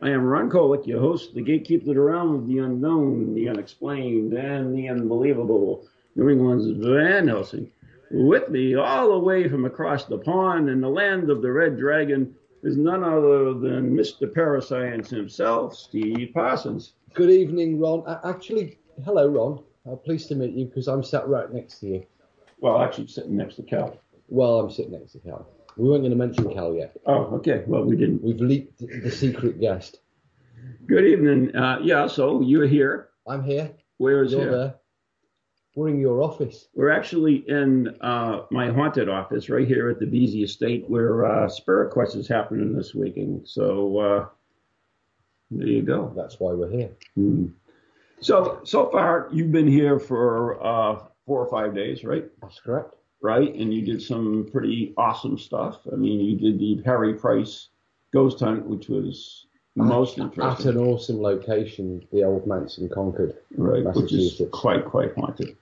I am Ron Kolek, your host, the gatekeeper to the realm of the unknown, the unexplained, and the unbelievable. New England's Van Helsing. With me, all the way from across the pond in the land of the Red Dragon, is none other than Mr. Parascience himself, Steve Parsons. Good evening, Ron. Actually, hello, Ron. Uh, pleased to meet you because I'm sat right next to you. Well, actually, sitting next to Cal. Well, I'm sitting next to Cal. We weren't going to mention Cal yet. Oh, okay. Well, we didn't. We've leaked the secret guest. Good evening. Uh, yeah, so you're here. I'm here. Where is You're there. We're in your office. We're actually in uh, my haunted office right here at the Beasy Estate where uh, Spirit Quest is happening this weekend. So uh, there you go. That's why we're here. Hmm. So so far you've been here for uh, four or five days, right? That's correct. Right, and you did some pretty awesome stuff. I mean, you did the Harry Price ghost hunt, which was most At interesting, an awesome location, the old Mansion Concord. right? Which is Massachusetts. quite quite haunted.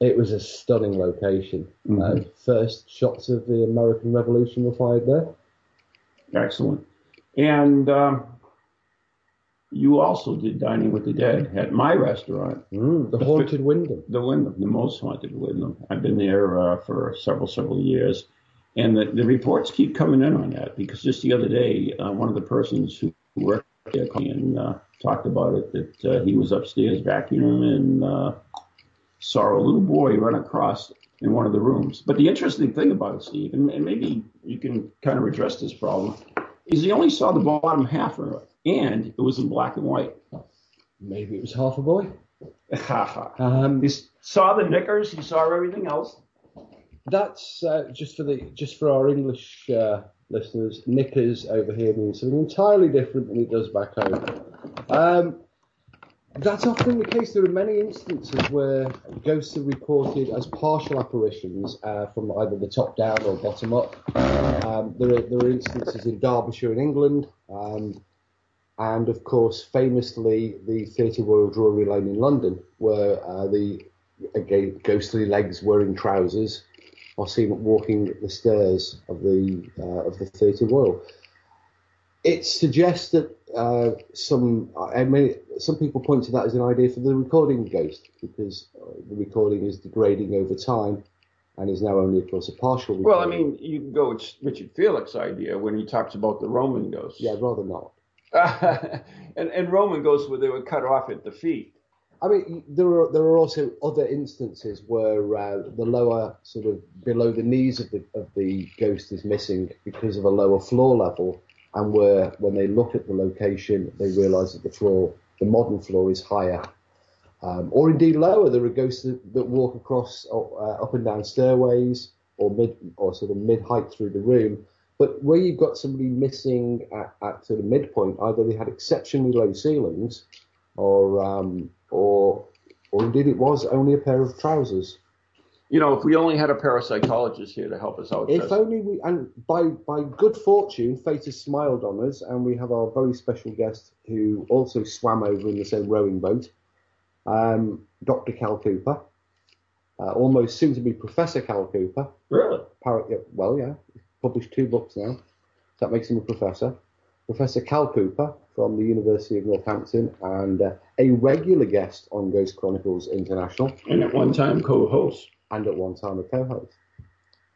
It was a stunning location. Mhm. Uh, first shots of the American Revolution were fired there. Excellent. And um, you also did Dining with the Dead at my restaurant, Mm, the The Haunted Windham. the Windham, the most haunted Windham. I've been there uh, for several, several years. And the, the reports keep coming in on that because just the other day, uh, one of the persons who worked there and uh, talked about it that uh, he was upstairs vacuuming and uh, saw a little boy run across in one of the rooms. But the interesting thing about it, Steve, and, and maybe you can kind of address this problem, is he only saw the bottom half of it, and it was in black and white. Maybe it was half a boy. Um, He saw the knickers, he saw everything else. That's uh, just for the just for our English uh, listeners. Knickers over here means something entirely different than it does back home. Um, that's often the case. There are many instances where ghosts are reported as partial apparitions uh, from either the top down or bottom up. Um, there, are, there are instances in Derbyshire in England, um, and of course, famously, the Theatre Royal Drury Lane in London, where uh, the again, ghostly legs wearing trousers are seen walking the stairs of the uh, of the Theatre Royal. It suggests that uh, some I mean, some people point to that as an idea for the recording ghost because uh, the recording is degrading over time and is now only of course a partial. Well, I mean, you can go with Richard Felix's idea when he talks about the Roman ghost. yeah, I'd rather not. and, and Roman ghosts where they were cut off at the feet. I mean, there are there are also other instances where uh, the lower sort of below the knees of the of the ghost is missing because of a lower floor level, and where when they look at the location, they realise that the floor, the modern floor, is higher, um, or indeed lower. There are ghosts that, that walk across uh, up and down stairways or mid or sort of mid height through the room. But where you've got somebody missing at, at sort of midpoint, either they had exceptionally low ceilings, or um, or or indeed it was only a pair of trousers. You know, if we only had a pair of parapsychologist here to help us out. If Jess. only we and by by good fortune, fate has smiled on us, and we have our very special guest who also swam over in the same rowing boat, um, Dr. Cal Cooper, uh, almost soon to be Professor Cal Cooper. really? Par- yeah, well, yeah, he's published two books now. That makes him a professor. Professor Cal Cooper from the University of Northampton and uh, a regular guest on Ghost Chronicles International And at one time co-host. and at one time a co-host.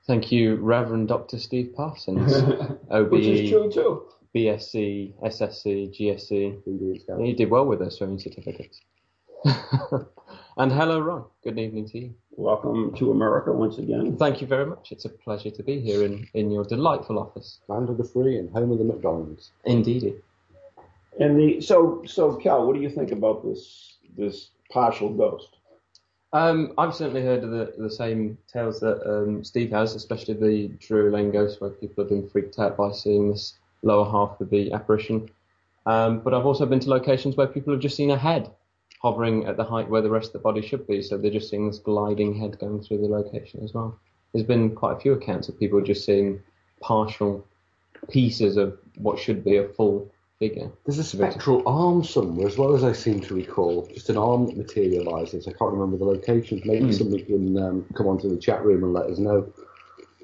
Thank you, Reverend Dr. Steve Parsons, Which is true too. BSc, SSc, GSc. Indeed, Cal. You did well with those swimming certificates. and hello, Ron. Good evening to you. Welcome to America once again. Thank you very much. It's a pleasure to be here in, in your delightful office. Land of the free and home of the McDonald's. Indeed. And the so so Cal, what do you think about this this partial ghost? Um, I've certainly heard of the, the same tales that um, Steve has, especially the Drury Lane ghost, where people have been freaked out by seeing this lower half of the apparition. Um, but I've also been to locations where people have just seen a head hovering at the height where the rest of the body should be, so they're just seeing this gliding head going through the location as well. There's been quite a few accounts of people just seeing partial pieces of what should be a full figure. There's a spectral arm somewhere as well as I seem to recall. Just an arm that materialises. I can't remember the location. Maybe Hmm. somebody can um, come onto the chat room and let us know.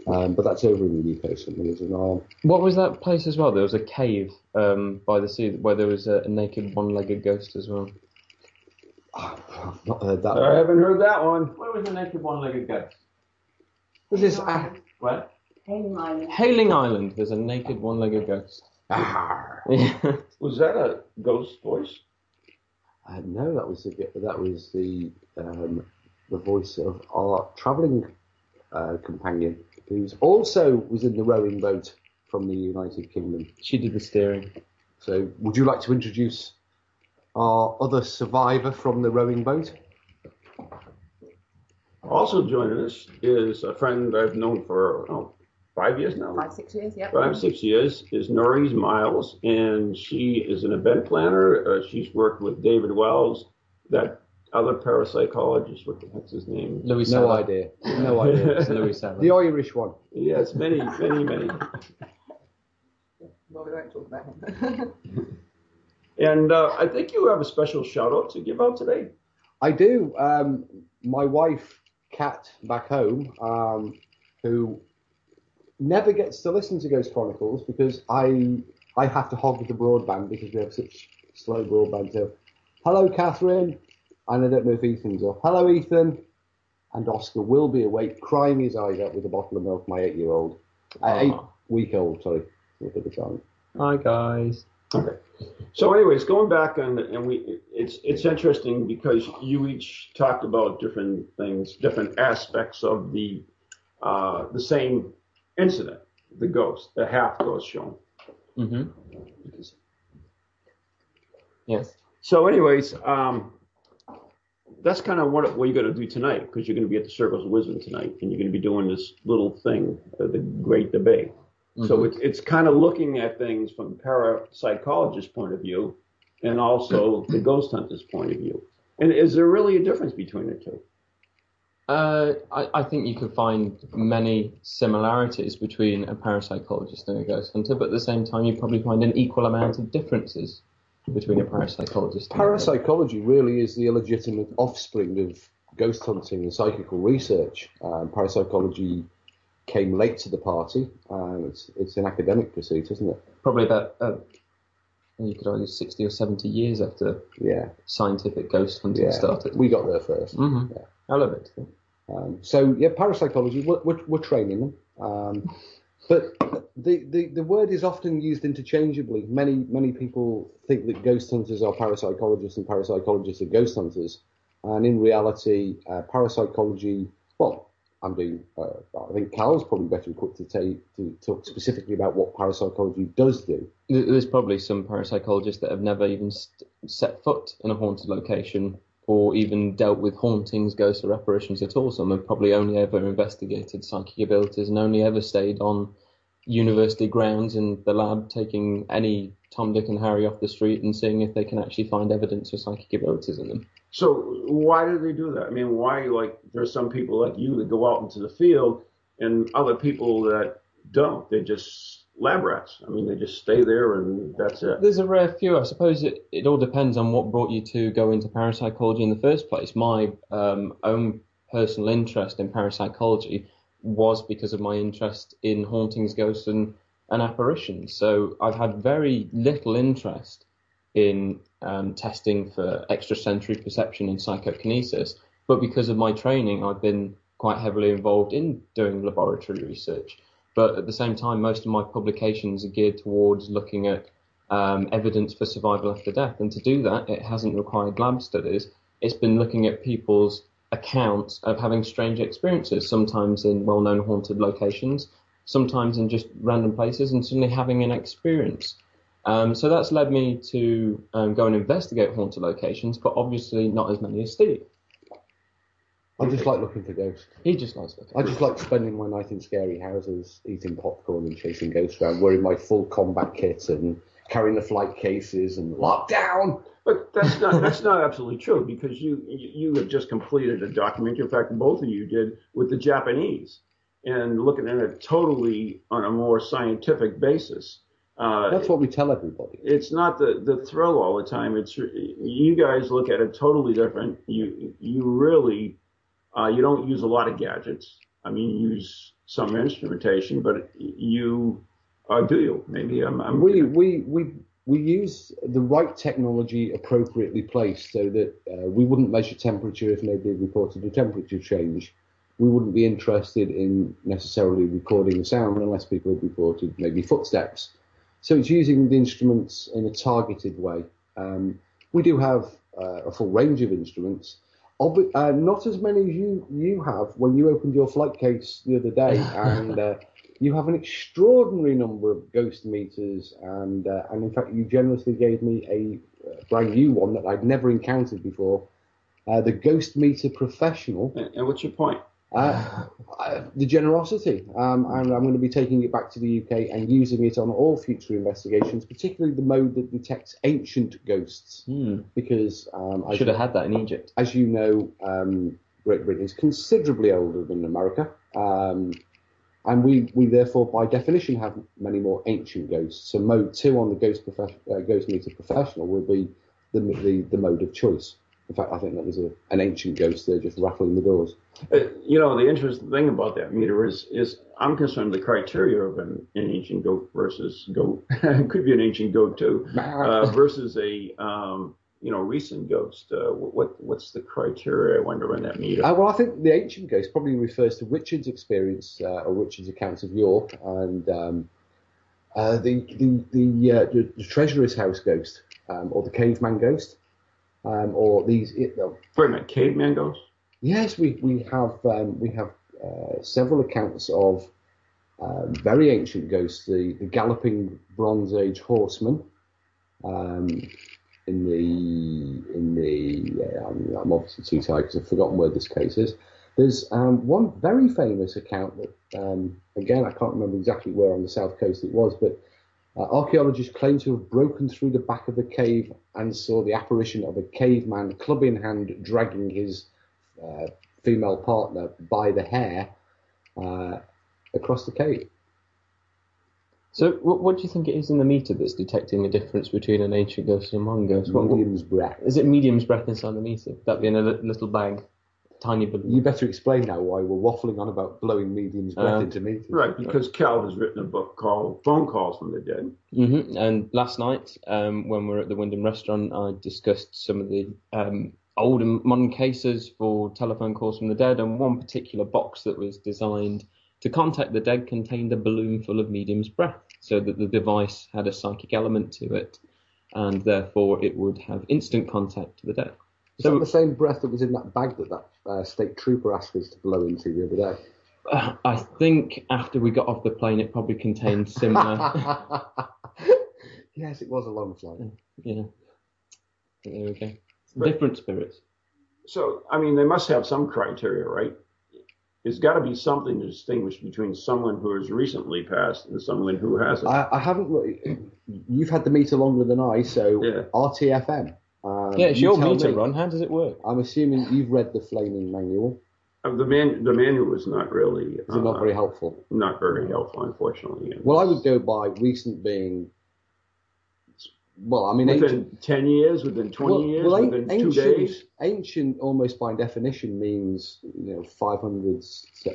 Um, but that's over in the UK. Something there's an arm. What was that place as well? There was a cave um, by the sea where there was a, a naked one-legged ghost as well. Ah, I've not heard that. I one. haven't heard that one. Where was the naked one-legged ghost? Was this? Ah, Where? Hayling Island. Hayling Island. There's a naked one-legged ghost. ah. Yeah. Was that a ghost voice? Uh, no, that was the that was the um, the voice of our travelling uh, companion, who's also was in the rowing boat from the United Kingdom. she did the steering. So, would you like to introduce our other survivor from the rowing boat? Also joining us is a friend I've known for oh, five years now. Five, six years, yeah. Five, six years is Norris Miles, and she is an event planner. Uh, she's worked with David Wells, that other parapsychologist. What the heck's his name? Louis No Saville. idea. No idea. It's Louis Saville. the Irish one. Yes, many, many, many. Well, we won't talk about him. And uh, I think you have a special shout out to give out today. I do. Um, my wife, Kat, back home, um, who never gets to listen to Ghost Chronicles because I I have to hog the broadband because we have such slow broadband. So, hello, Catherine. And I don't know if Ethan's up. Hello, Ethan. And Oscar will be awake, crying his eyes out with a bottle of milk. My eight-year-old, uh, eight week old, sorry, at the time. Hi guys. Okay. So, anyways, going back on, and we, it's it's interesting because you each talked about different things, different aspects of the uh, the same incident, the ghost, the half ghost shown. hmm Yes. So, anyways, um, that's kind of what what you're going to do tonight because you're going to be at the Circles of Wisdom tonight, and you're going to be doing this little thing, uh, the Great Debate. So Mhm. it's it's kind of looking at things from the parapsychologist's point of view, and also the ghost hunter's point of view. And is there really a difference between the two? Uh, I, I think you could find many similarities between a parapsychologist and a ghost hunter, but at the same time, you probably find an equal amount of differences between a parapsychologist. and a Parapsychology really is the illegitimate offspring of ghost hunting and psychical research. Um, parapsychology came late to the party. Um, it's, it's an academic pursuit, isn't it? Probably about uh, you could argue sixty or seventy years after Yeah, scientific ghost hunting yeah. started. We got there 1st hmm Yeah. I love it. Um, so yeah, parapsychology. We're, we're, we're training them, um, but the, the the word is often used interchangeably. Many many people think that ghost hunters are parapsychologists and parapsychologists are ghost hunters, and in reality, uh, parapsychology. I'm doing. Uh, I think Cal's probably better equipped to, take, to talk specifically about what parapsychology does do. There's probably some parapsychologists that have never even st- set foot in a haunted location or even dealt with hauntings, ghosts, or apparitions at all. Some have probably only ever investigated psychic abilities and only ever stayed on university grounds in the lab, taking any Tom, Dick, and Harry off the street and seeing if they can actually find evidence of psychic abilities in them. So why do they do that? I mean, why like there's some people like you that go out into the field, and other people that don't. They just lab rats. I mean, they just stay there and that's it. There's a rare few. I suppose it, it all depends on what brought you to go into parapsychology in the first place. My um, own personal interest in parapsychology was because of my interest in hauntings, ghosts, and, and apparitions. So I've had very little interest in um, testing for extrasensory perception and psychokinesis. But because of my training, I've been quite heavily involved in doing laboratory research. But at the same time, most of my publications are geared towards looking at um, evidence for survival after death. And to do that, it hasn't required lab studies. It's been looking at people's accounts of having strange experiences, sometimes in well known haunted locations, sometimes in just random places, and suddenly having an experience. Um, so that's led me to um, go and investigate haunted locations, but obviously not as many as Steve. I just like looking for ghosts. He just likes looking. I just like spending my night in scary houses, eating popcorn and chasing ghosts around, wearing my full combat kit and carrying the flight cases and lockdown. But that's not that's not absolutely true because you you have just completed a documentary. In fact, both of you did with the Japanese, and looking at it totally on a more scientific basis. Uh, That's what we tell everybody. it's not the, the thrill all the time. It's you guys look at it totally different. You you really uh, you don't use a lot of gadgets. I mean, you use some instrumentation, but you uh, do you? Maybe I'm. I'm We we we we use the right technology appropriately placed so that uh, we wouldn't measure temperature if nobody reported a temperature change. We wouldn't be interested in necessarily recording the sound unless people had reported maybe footsteps. So it's using the instruments in a targeted way. Um, we do have uh, a full range of instruments. Ob- uh, not as many as you, you have when you opened your flight case the other day, and uh, you have an extraordinary number of ghost meters, and uh, and in fact you generously gave me a uh, brand new one that I'd never encountered before, uh, the Ghost Meter Professional. And, and what's your point? Uh, the generosity, um, and I'm going to be taking it back to the UK and using it on all future investigations, particularly the mode that detects ancient ghosts, Hmm. because um, Should have had that in Egypt. as you know, um, Great Britain is considerably older than America, um, and we, we therefore, by definition, have many more ancient ghosts. So mode two on the Ghost, prof- uh, ghost Meter Professional will be the, the, the mode of choice. In fact, I think that was a, an ancient ghost there just rattling the doors. Uh, you know, the interesting thing about that meter is, is I'm concerned the criteria of an, an ancient goat versus goat could be an ancient goat too, uh, versus a um, you know recent ghost. Uh, what what's the criteria? I wonder on that meter. Uh, well, I think the ancient ghost probably refers to Richard's experience uh, or Richard's accounts of York and um, uh, the the the, uh, the the treasurer's house ghost um, or the caveman ghost um, or these. It, uh, Wait a minute, caveman ghost. yes, we we have um, we have uh, several accounts of um, very ancient ghosts. The the galloping Bronze Age horseman. Um, in the in the uh, I'm, I'm obviously too tired because I've forgotten where this case is. There's um, one very famous account that um, again I can't remember exactly where on the south coast it was, but uh, archaeologists claim to have broken through the back of the cave and saw the apparition of a caveman, club in hand, dragging his uh, female partner by the hair uh, across the cave. So, what, what do you think it is in the meter that's detecting the difference between an ancient ghost and a modern ghost? What, Medium's breath. is it medium's breath inside the meter? That be in a li- little bag, tiny balloon. You better explain now why we're waffling on about blowing medium's breath Um, into meters. Right, because Cal has written a book called Phone Calls from the Dead. hmm And last night, um, when we were at the Windham restaurant, I discussed some of the um, old and modern cases for telephone calls from the dead, and one particular box that was designed to contact the dead contained a balloon full of medium's breath, so that the device had a psychic element to it, and therefore it would have instant contact to the dead. Is So that the same breath that was in that bag that that uh, state trooper asked us to blow into the other day? uh, I think after we got off the plane, it probably contained similar. yes, it was a long flight. yeah. There we go. But- Different spirits. So, I mean, they must have some criteria, right? There's got to be something to distinguish between someone who has recently passed and someone who hasn't. I, I haven't. You've had the meter longer than I, so Yeah. RTFM. Um, Yeah, it's you your meter me. run. How does it work? I'm assuming you've read the flaming manual. Uh, the man, the manual is not really, Is it not uh, very helpful? not very helpful, unfortunately. Well, I would go by recent being. Well, I mean, within ancient. ten years, within twenty well, years, well, an- within two ancient, days. ancient, almost by definition, means you know 500,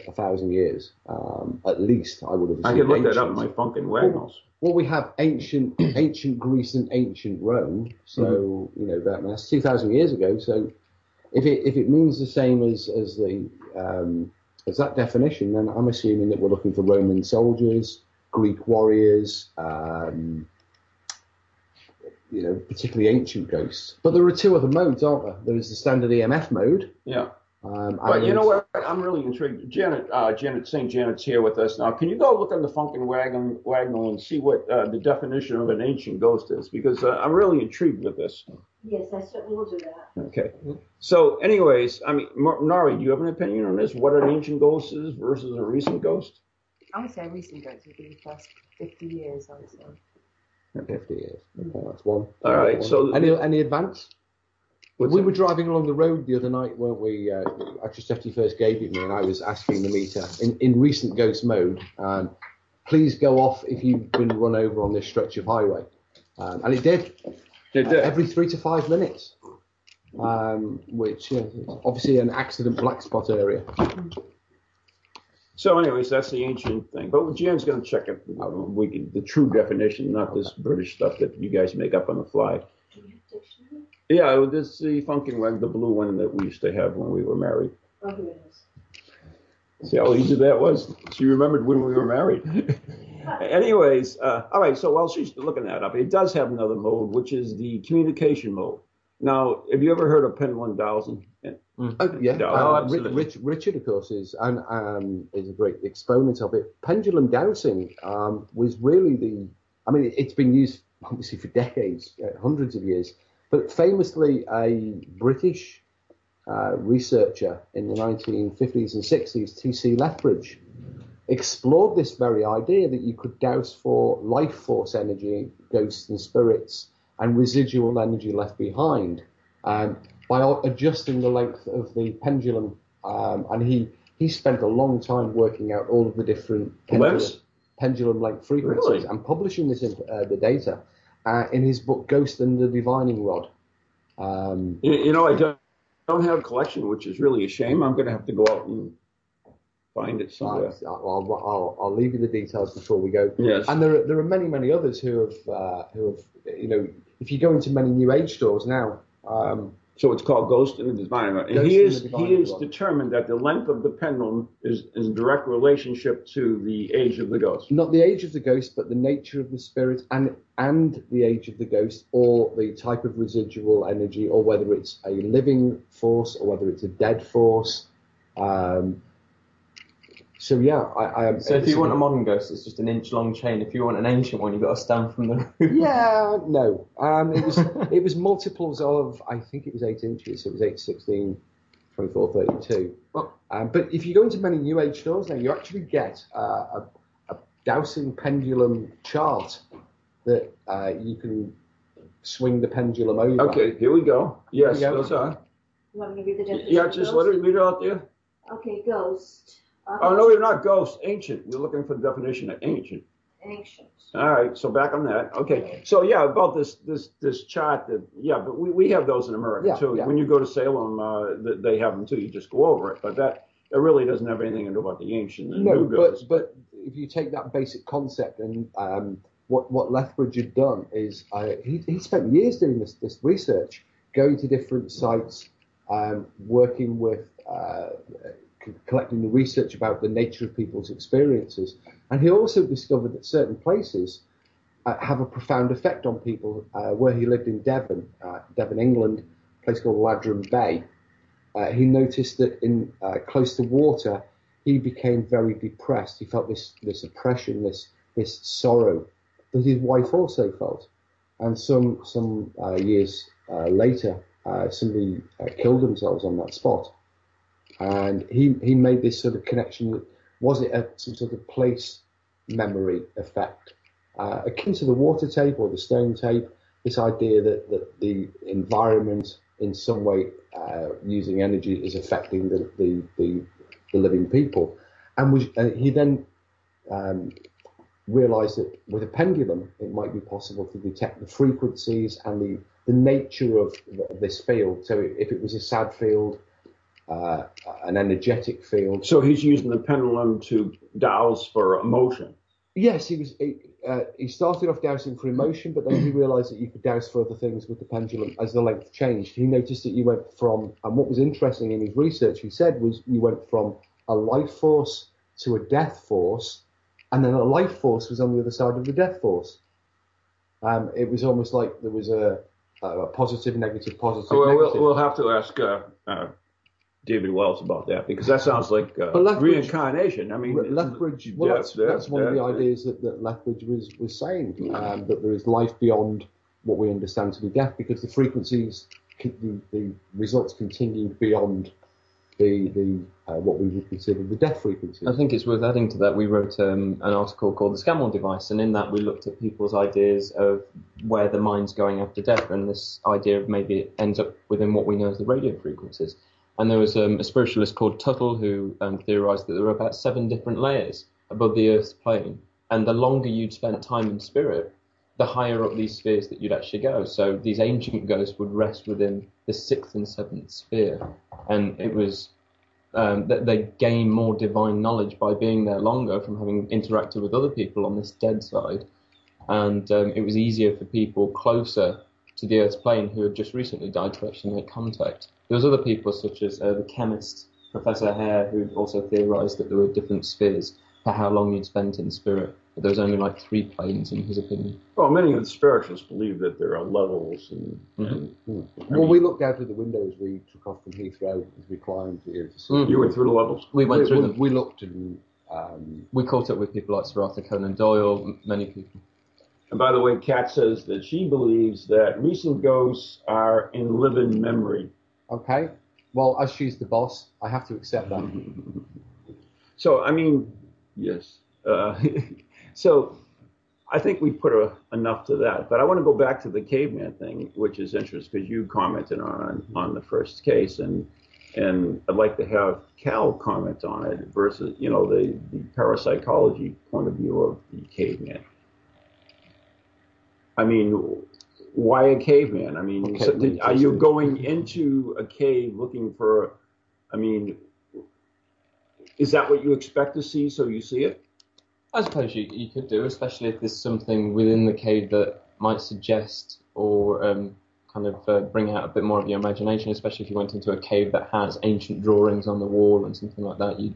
a thousand years, um, at least. I would have. I could assumed look that up in my Funkin' Wagnalls. Well, we have ancient ancient Greece and ancient Rome, so Mm-hmm. you know that that's two thousand years ago. So if it if it means the same as as the um, as that definition, then I'm assuming that we're looking for Roman soldiers, Greek warriors, um, you know, particularly ancient ghosts. But there are two other modes, aren't there? There is the standard EMF mode. Yeah. Um, But and you know what? I'm really intrigued. Janet, uh, Janet St. Janet's here with us now. Can you go look on the Funkin' Wagon, Wagnall and see what uh, the definition of an ancient ghost is? Because uh, I'm really intrigued with this. Yes, I certainly will do that. Okay. So, anyways, I mean, Mar- Nari, do you have an opinion on this? What an ancient ghost is versus a recent ghost? I would say a recent ghost would be the first 50 years, I would say. 50 years. Okay, that's one. All right, so- any any advance? What's we that? were driving along the road the other night, weren't we? Uh, after you first gave it me, and I was asking the meter in, in recent ghost mode, um, please go off if you've been run over on this stretch of highway. Um, and it did It uh, did. every three to five minutes, um, which is obviously an accident black spot area. So, anyways, that's the ancient thing. But Jan's going to check it. We can, the true definition, not this British stuff that you guys make up on the fly. Do you have dictionary? Yeah, this is the funkin' one, the blue one that we used to have when we were married. Oh, here. See how easy that was? She remembered when we were married. Anyways, uh, all right, so while she's looking that up, it does have another mode, which is the communication mode. Now, have you ever heard of pendulum dowsing? Oh, yeah, No, uh, absolutely. Rich, Rich, Richard, of course, is and um, is a great exponent of it. Pendulum dowsing um, was really the. I mean, it's been used obviously for decades, uh, hundreds of years, but famously, a British uh, researcher in the 1950s and 60s, T.C. Lethbridge, explored this very idea that you could dowse for life force energy, ghosts and spirits, and residual energy left behind um, by adjusting the length of the pendulum. Um, and he, he spent a long time working out all of the different pendulum, pendulum length frequencies Really? and publishing this in, uh, the data uh, in his book Ghost and the Divining Rod. Um, You, you know, I don't, don't have a collection, which is really a shame. I'm going to have to go out and find it somewhere. I'll, I'll, I'll, I'll leave you the details before we go. Yes. And there are, there are many, many others who have, uh, who have, you know, if you go into many New Age stores now, um, So it's called Ghost in the Divine. And Ghost he is he is Rod. determined that the length of the pendulum is, is in direct relationship to the age of the ghost. not the age of the ghost, but the nature of the spirit and and the age of the ghost, or the type of residual energy, or whether it's a living force or whether it's a dead force. Um, so yeah, I, I. So if you want a modern ghost, it's just an inch long chain. If you want an ancient one, you've got to stand from the roof. yeah, no, um, it was it was multiples of I think it was eight inches. So it was 8, 16, 24, 32. Well- Um, but if you go into many New Age stores now, you actually get uh, a, a dowsing pendulum chart that uh, you can swing the pendulum over. Okay, here we go. Yes, Here we go. goes on. You want me to read the definition? Yeah, just let her read it out there. Okay, ghost. Uh, Oh no, you're not ghosts. Ancient. We're looking for the definition of ancient. Ancient. All right, so back on that. Okay, so yeah, about this this this chart that yeah, but we, we have those in America Yeah, too. yeah. When you go to Salem, uh, th- they have them too. You just go over it, but that it really doesn't have anything to do about the ancient and No, new ghosts. but but if you take that basic concept and um, what what Lethbridge had done is uh, he he spent years doing this this research, going to different sites, um, working with uh, collecting the research about the nature of people's experiences, and he also discovered that certain places uh, have a profound effect on people. Uh, where he lived in Devon, uh, Devon, England, a place called Ladram Bay. Uh, he noticed that in uh, close to water, he became very depressed. He felt this this oppression, this this sorrow that his wife also felt. And some some uh, years later, somebody killed themselves on that spot. And he he made this sort of connection. That was it a, some sort of place memory effect, uh, akin to the water tape or the stone tape? This idea that, that the environment in some way uh, using energy is affecting the, the, the, the living people. And was, uh, he then um, realized that with a pendulum, it might be possible to detect the frequencies and the, the nature of th- this field. So if it was a sad field, uh, an energetic field. so he's using the pendulum to dowse for emotion. Yes, he was. He, uh, he started off dowsing for emotion, but then he realised that you could dowse for other things with the pendulum as the length changed. He noticed that you went from, and what was interesting in his research, he said, was you went from a life force to a death force, and then a life force was on the other side of the death force. Um, it was almost like there was a, a positive, negative, positive, Well, negative. we'll, we'll have to ask uh, uh, David Wells about that because that sounds like uh, But reincarnation. I mean, Re- Lethbridge, well, death, that's, death, that's one of the death, ideas that, that Lethbridge was, was saying, um, that there is life beyond what we understand to be death because the frequencies, the, the results continued beyond the the uh, what we would consider the death frequency. I think it's worth adding to that. We wrote um, an article called The Scanmore Device, and in that we looked at people's ideas of where the mind's going after death, and this idea of maybe it ends up within what we know as the radio frequencies. And there was um, a spiritualist called Tuttle who um, theorized that there were about seven different layers above the Earth's plane, and the longer you'd spent time in spirit, the higher up these spheres that you'd actually go. So these ancient ghosts would rest within the sixth and seventh sphere, and it was um, that they gain more divine knowledge by being there longer from having interacted with other people on this dead side, and um, it was easier for people closer to the Earth's plane who had just recently died to actually make contact. There was other people such as uh, the chemist Professor Hare who also theorized that there were different spheres for how long you'd spent in spirit. But there was only like three planes in his opinion. Well, many of the spiritualists believe that there are levels, and, and Well, we looked out of the window as we took off from Heathrow as we climbed here to see. Mm. you went through the levels. We went we, through we, them. we looked and um, We caught up with people like Sir Arthur Conan Doyle, m- many people. And by the way, Kat says that she believes that recent ghosts are in living memory. okay. Well, as she's the boss, I have to accept that. So, I mean, yes. Uh, so, I think we put a, enough to that. But I want to go back to the caveman thing, which is interesting because you commented on on the first case, and and I'd like to have Cal comment on it versus you know the the parapsychology point of view of the caveman. I mean, why a caveman? I mean, Okay, so did- are you going into a cave looking for? I mean, is that what you expect to see? So you see it? I suppose you, you could do, especially if there's something within the cave that might suggest or um, kind of uh, bring out a bit more of your imagination, especially if you went into a cave that has ancient drawings on the wall and something like that. You'd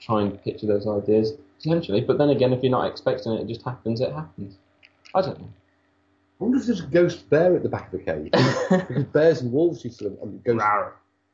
try and picture those ideas, potentially. But then again, if you're not expecting it, it just happens, it happens. I don't know. I wonder if there's a ghost bear at the back of the cave. because bears and wolves used to live on ghost.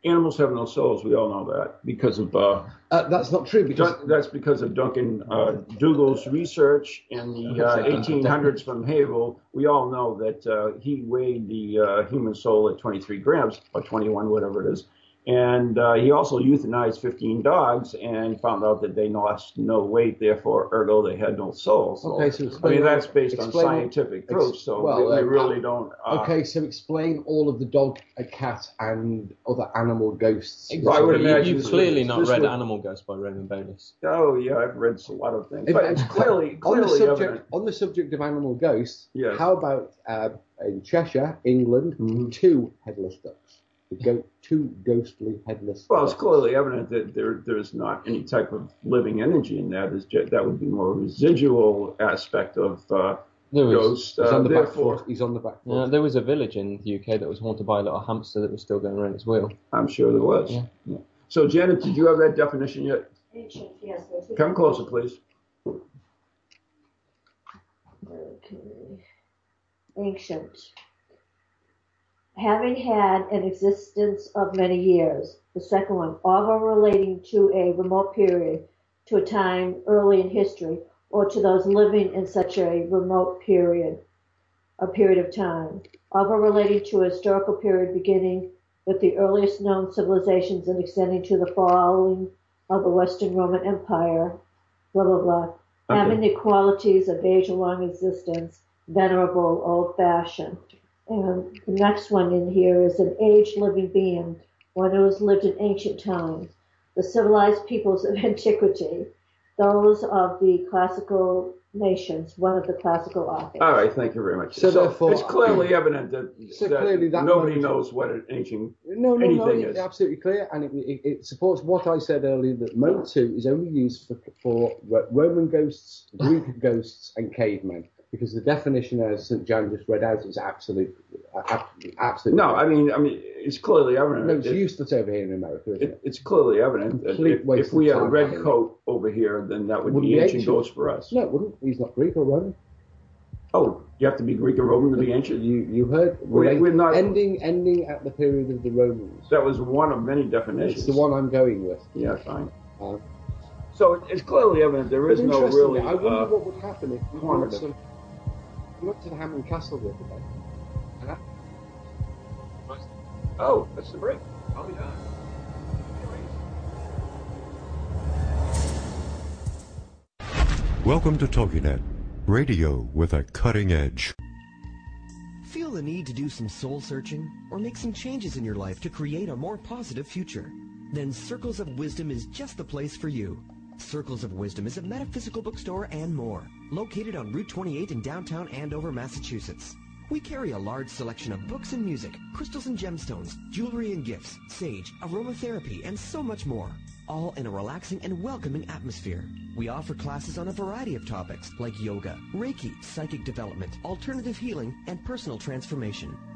Animals have no souls. We all know that because of uh, Uh, that's not true because Dun- that's because of Duncan uh, Dougal's research in the uh, 1800s from Haverhill. We all know that uh, he weighed the uh, human soul at 23 grams or 21, whatever it is. And uh, he also euthanized 15 dogs and found out that they lost no weight, therefore, ergo, they had no soul. So, Okay, so explain, I mean, that's based on explain all- scientific ex- proof. So well, we, we uh, really don't. Uh, okay, so explain all of the dog, a cat, and other animal ghosts. Well, I would You- imagine You've clearly not read would- Animal Ghosts by Raymond Bayless. Oh yeah, I've read a lot of things, but it's clearly on the subject evident. on the subject of animal ghosts. Yes. How about uh, in Cheshire, England, Mhm. two headless ducks, the go- two ghostly headless. Well, it's clearly evident that there there's not any type of living energy in that. Is that would be more residual aspect of uh, There ghost. He's Uh, on the back foot. He's on the back foot. yeah, there was a village in the UK that was haunted by a little hamster that was still going around its wheel. I'm sure there was. Yeah. Yeah. So, Janet, did you have that definition yet? Ancient, yes. Come closer, please. Okay. Ancient. Having had an existence of many years. The second one, of or relating to a remote period, to a time early in history, or to those living in such a remote period, a period of time. Of or relating to a historical period beginning with the earliest known civilizations and extending to the falling of the Western Roman Empire, blah, blah, blah having the qualities of age long existence, venerable, old fashioned. And the next one in here is an aged living being, one who has lived in ancient times, the civilized peoples of antiquity, those of the classical nations, one of the classical authors. All right, thank you very much. So therefore- it's clearly evident that, So that clearly that nobody one- knows what an ancient. No, no, no, anything it's is. absolutely clear, and it, it, it supports what I said earlier that mode two is only used for, for Roman ghosts, Greek ghosts, and cavemen, because the definition as St. John just read out is absolute, absolutely. No, I mean, I mean, it's clearly evident. no, it's It- useless over here in America, isn't it? it, it's clearly evident that Complete if, waste if we had a red coat over here, then that would Wouldn't be ancient ancient. ghosts for us. No, it wouldn't. He's not Greek or Roman. Oh, you have to be Greek or Roman to be ancient. You you heard We- relate- we're not- ending ending at the period of the Romans. That was one of many definitions. It's the one I'm going with. Yeah, fine. Uh, So it's clearly evident there is no really. I wonder uh, what would happen if we quantitative. brought some. I to the Hammond Castle the other day. Huh? Oh, that's the brick. I'll be done. Welcome to TogiNet, radio with a cutting edge. Feel the need to do some soul searching or make some changes in your life to create a more positive future? Then Circles of Wisdom is just the place for you. Circles of Wisdom is a metaphysical bookstore and more, located on Route 28 in downtown Andover, Massachusetts. We carry a large selection of books and music, crystals and gemstones, jewelry and gifts, sage, aromatherapy, and so much more, all in a relaxing and welcoming atmosphere. We offer classes on a variety of topics like yoga, Reiki, psychic development, alternative healing, and personal transformation.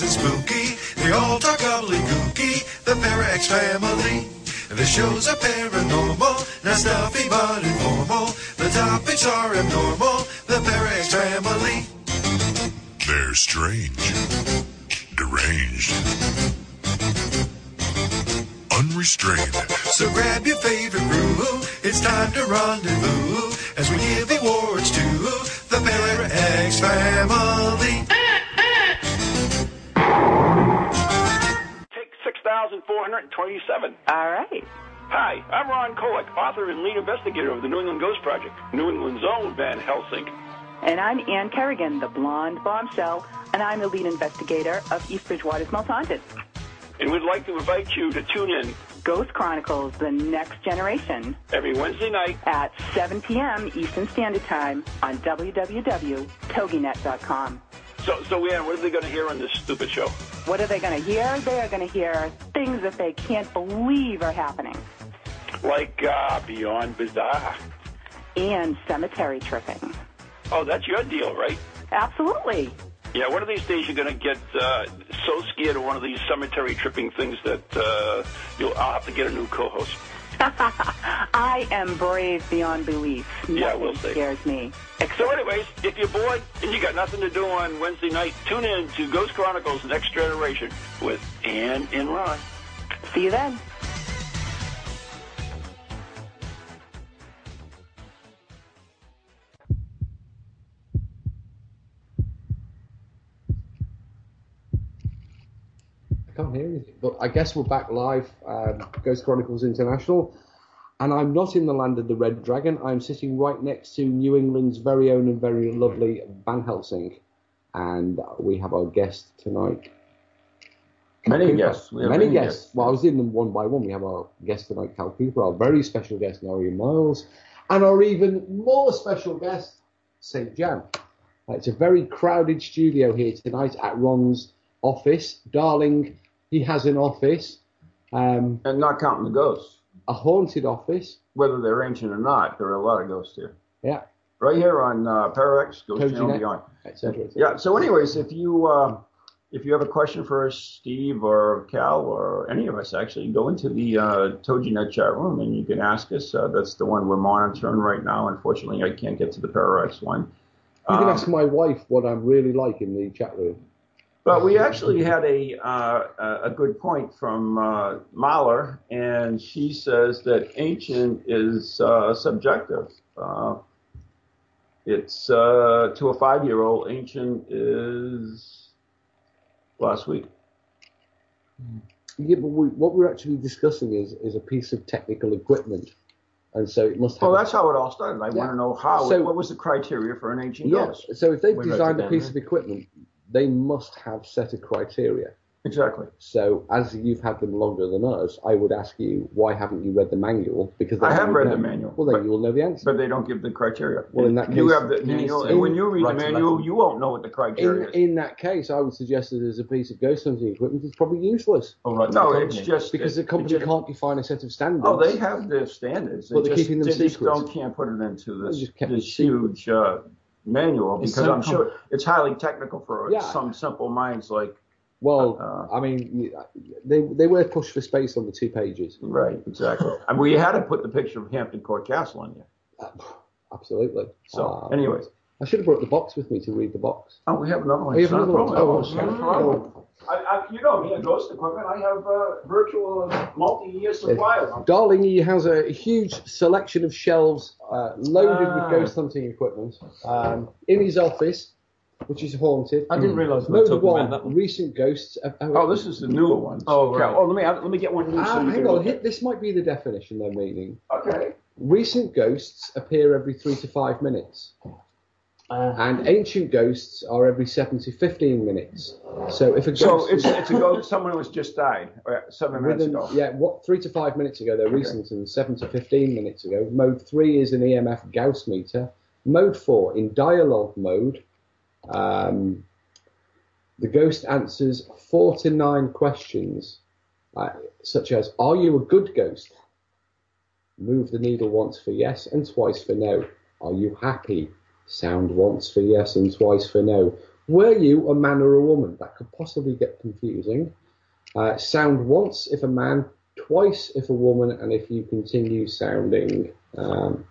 And spooky. They all talk gobbledygooky, the Parax family. The shows a paranormal, Hi, I'm Ron Kolek, author and lead investigator of the New England Ghost Project, New England's own Van Helsing. And I'm Ann Kerrigan, the blonde bombshell, and I'm the lead investigator of East Bridgewater's Most Haunted. And we'd like to invite you to tune in Ghost Chronicles, The Next Generation, every Wednesday night at 7 p.m. Eastern Standard Time on www.toginet.com. So, so Ann, what are they going to hear on this stupid show? What are they going to hear? They are going to hear things that they can't believe are happening. Like uh, Beyond Bizarre. And cemetery tripping. Oh, that's your deal, right? Absolutely. Yeah, one of these days you're going to get uh, so scared of one of these cemetery tripping things that uh, you'll I'll have to get a new co-host. I am brave beyond belief. Nothing Yeah, we'll see. scares me. So, anyways, if you're bored and you got nothing to do on Wednesday night, tune in to Ghost Chronicles Next Generation with Ann and Ron. See you then. Can't hear anything. But I guess we're back live, um, Ghost Chronicles International. And I'm not in the land of the Red Dragon. I'm sitting right next to New England's very own and very lovely Van Helsing. And we have our guest tonight. Many Cooper. guests. Many, guests. guests. Well, I was in them one by one. We have our guest tonight, Cal Cooper, our very special guest, Nori Miles, and our even more special guest, St. Jan. Uh, It's a very crowded studio here tonight at Ron's office. Darling, he has an office, um, And not counting the ghosts. a haunted office. Whether they're ancient or not, there are a lot of ghosts here. Yeah, Right here on uh, Pararex, Ghost Channel. Beyond. etc. et cetera. Yeah. So, anyways, if you uh, if you have a question for us, Steve or Cal or any of us, actually, go into the uh, TogiNet chat room and you can ask us. Uh, that's the one we're monitoring right now. Unfortunately, I can't get to the Pararex one. You can Um, ask my wife what I'm really like in the chat room. But we actually had a uh, a- good point from uh, Mahler, and she says that ancient is uh, subjective. Uh, it's uh, to a five-year-old, ancient is last week. Yeah, but we, what we're actually discussing is, is a piece of technical equipment. And so it must have. Well, that's how it all started. I want to know how. So- what was the criteria for an ancient yeah. ghost? So if they've designed a piece there. of equipment, they must have set a criteria. Exactly. So as you've had them longer than us, I would ask you why haven't you read the manual? Because I have you read know. the manual, Well, then but- you will know the answer. But they don't give the criteria. Well, in that case, you case- have the manual, need and to when you read the manual, you won't know what the criteria in, is. in that case, I would suggest that as a piece of ghost hunting equipment, it's probably useless Or right no, it's just because the company just- can't define a set of standards. Oh, they have their standards. They But they're just, keeping them they just secret. don't can't put it into this, just kept this huge uh, manual because I'm sure it's highly technical for Yeah. some simple minds like Well, Uh, I mean, they they were pushed for space on the two pages. Right, exactly. I mean, we had to put the picture of Hampton Court Castle in there. Absolutely. So, Uh, anyways. I should have brought the box with me to read the box. Oh, we have another one. Oh, you have It's not a another one? problem. Oh, It's not a problem. I, I, you know me, at Ghost Equipment, I have a virtual uh, multi-year supply of. Darling, he has a huge selection of shelves uh, loaded Ah. with ghost hunting equipment um, in his office, which is haunted. I didn't realise we Load talking one, about that one. recent ghosts. uh, uh, Oh, this is the newer one. Oh, right. Yeah, oh, let me let me get one new. Ah, so hang on, hit, this might be the definition they're meaning. Okay. Recent ghosts appear every three to five minutes. And ancient ghosts are every seven to fifteen minutes. So if a ghost So it's is- it's a ghost. Someone who has just died uh, seven minutes Within, ago. yeah, what three to five minutes ago they're recent, and seven to fifteen minutes ago. Mode three is an EMF Gauss meter. Mode four in dialogue mode. Um, the ghost answers four to nine questions, uh, such as "Are you a good ghost?" Move the needle once for yes and twice for no. Are you happy? Sound once for yes and twice for no. Were you a man or a woman? That could possibly get confusing. Uh, sound once if a man, twice if a woman, and if you continue sounding. Um,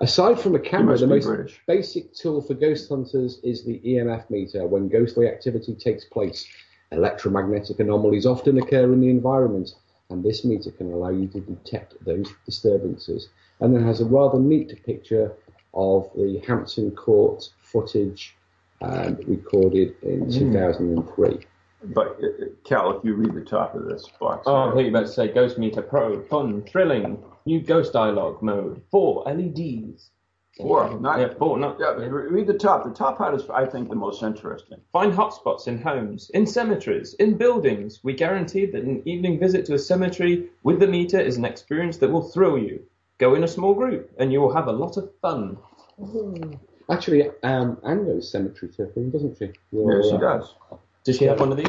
aside from a camera, the most British. basic tool for ghost hunters is the EMF meter. When ghostly activity takes place, electromagnetic anomalies often occur in the environment, and this meter can allow you to detect those disturbances. And then has a rather neat picture of the Hampton Court footage um, recorded in Mm. 2003. But uh, uh, Cal, if you read the top of this box, Oh, I thought you were about to say Ghost Meter Pro, fun, thrilling, new ghost dialogue mode, four LEDs. Four, not yeah, four, not yeah. re- Read the top. The top part is, I think, the most interesting. Find hotspots in homes, in cemeteries, in buildings. We guarantee that an evening visit to a cemetery with the meter is an experience that will thrill you. Go in a small group, and you will have a lot of fun. Actually, um, Anne goes cemetery tripping, doesn't she? Yeah, she uh, does. Does she have one of these?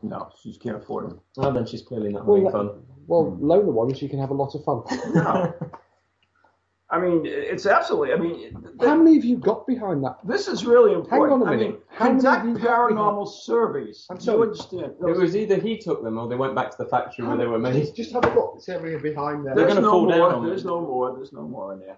No, she can't afford them. Oh, then she's clearly not Well, having that- fun. Well, loan her one and she can have a lot of fun. No. I mean, it's absolutely. I mean, How many have you got behind that? this is really important. Hang on a I minute. mean, How many conduct have you got paranormal surveys. I'm Do sorry. you understand? It was either he took them or they went back to the factory where they were made. Just, just have a look. It's area behind there. They're There's gonna no fall down more. on There's me. no more. There's no more in there.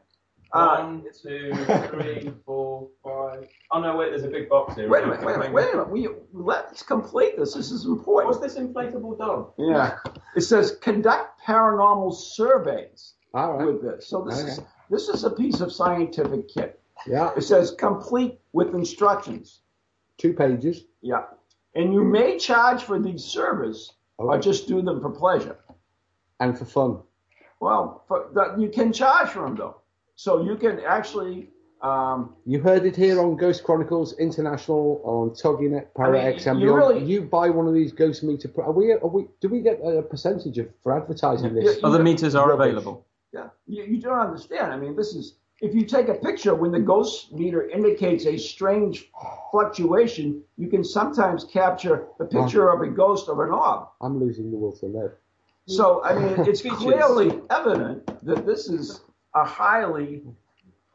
Uh, One, two, three, four, five. Oh no, wait, there's a big box here. wait a minute. Wait a minute. Wait a minute. We let's complete this. This is important. What's this inflatable dog? Yeah. It says conduct paranormal surveys All right. with this. So this is Okay. This is a piece of scientific kit. Yeah, It says complete with instructions. two pages. Yeah. And you may charge for these services or just do them for pleasure. And for fun. Well, for, that, you can charge for them though. So you can actually um, You heard it here on Ghost Chronicles International on TogiNet, Para I mean, X, and you really- You buy one of these Ghost Meter. Are we? Are we? Do we get a percentage of for advertising this? Yeah, Other meters are Rubbish. available. Yeah, you, you don't understand. I mean, this is if you take a picture when the ghost meter indicates a strange fluctuation, you can sometimes capture the picture of a ghost or an orb. I'm losing the will to live. So, I mean, it's clearly evident that this is a highly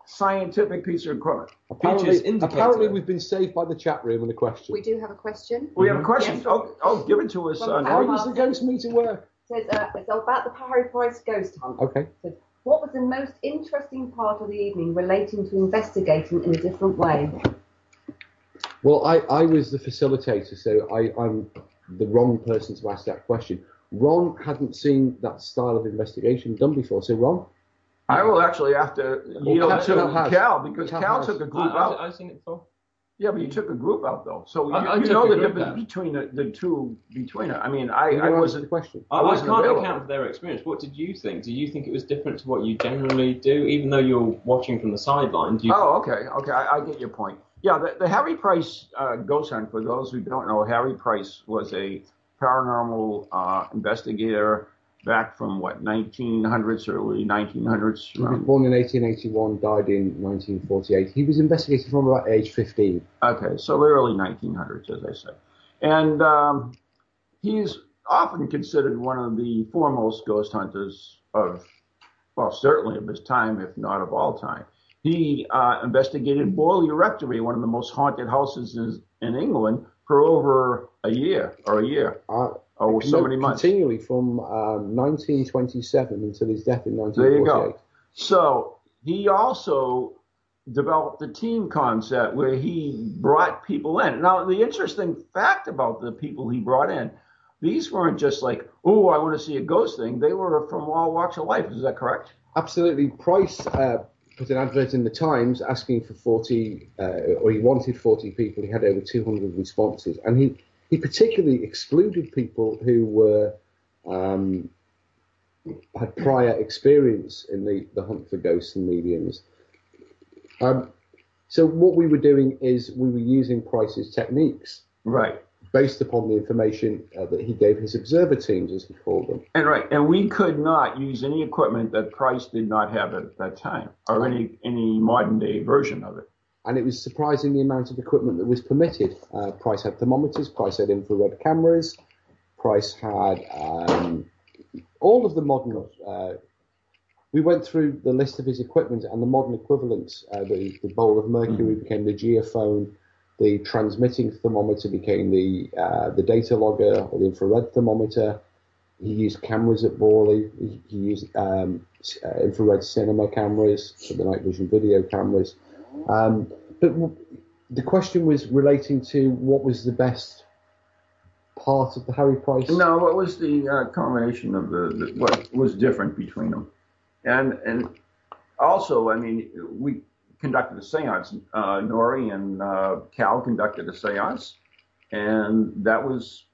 scientific piece of equipment. Apparently, apparently, we've been saved by the chat room and a question. We do have a question. We have a question. Yes. Oh, oh, give it to us. Well, Uh, How Noreen. does the Ghost Meter work? Says, uh, it's about the Harry Price ghost hunt. Okay. Says, what was the most interesting part of the evening relating to investigating in a different way? Well, I, I was the facilitator, so I, I'm the wrong person to ask that question. Ron hadn't seen that style of investigation done before, so Ron, I will actually have to yield Cal- to Cal has. Cal because Cal Cal, has. took a I, group I, out. I've seen it before. Yeah, but you took a group out though, so you, I- I you took know a the group difference out. between the, the two between it. I mean, I, you I answer the wasn't. question. I, I I wasn't can't available. account for their experience. What did you think? Do you think it was different to what you generally do, even though you're watching from the sideline? Do you Oh, okay, okay, I, I get your point. Yeah, the, the Harry Price uh, ghost hunt. For those who don't know, Harry Price was a paranormal uh, investigator back from what 1900s, early 1900s. He was born in 1881, died in 1948. He was investigated from about age 15. Okay, so the early 1900s, as I say. And um, he's often considered one of the foremost ghost hunters of, well, certainly of his time, if not of all time. He uh, investigated Borley Rectory, one of the most haunted houses in, in England, for over a year or a year Uh, or so many months. Continually from um, 1927 until his death in 1948. There you go. So he also developed the team concept where he brought people in. Now, the interesting fact about the people he brought in, these weren't just like, oh, I want to see a ghost thing. They were from all walks of life. Is that correct? Absolutely. Price uh, put an advert in the Times asking for 40, uh, or he wanted 40 people. He had over 200 responses. And he, he particularly excluded people who were um, had prior experience in the, the hunt for ghosts and mediums. Um, so what we were doing is we were using Price's techniques Right. based upon the information uh, that he gave his observer teams, as he called them. And right, and we could not use any equipment that Price did not have at that time, or any any modern day version of it. And it was surprising the amount of equipment that was permitted. Uh, Price had thermometers, Price had infrared cameras, Price had um, all of the modern. Uh, we went through the list of his equipment and the modern equivalents. Uh, the, the bowl of mercury became the geophone. The transmitting thermometer became the uh, the data logger or the infrared thermometer. He used cameras at Borley. He, he used um, uh, infrared cinema cameras for the night vision video cameras. Um, but w- the question was relating to what was the best part of the Harry Price. No, what was the uh, combination of the, the what was different between them? And and also, I mean, we conducted a séance. Uh, Nori and uh, Cal conducted a séance, and that was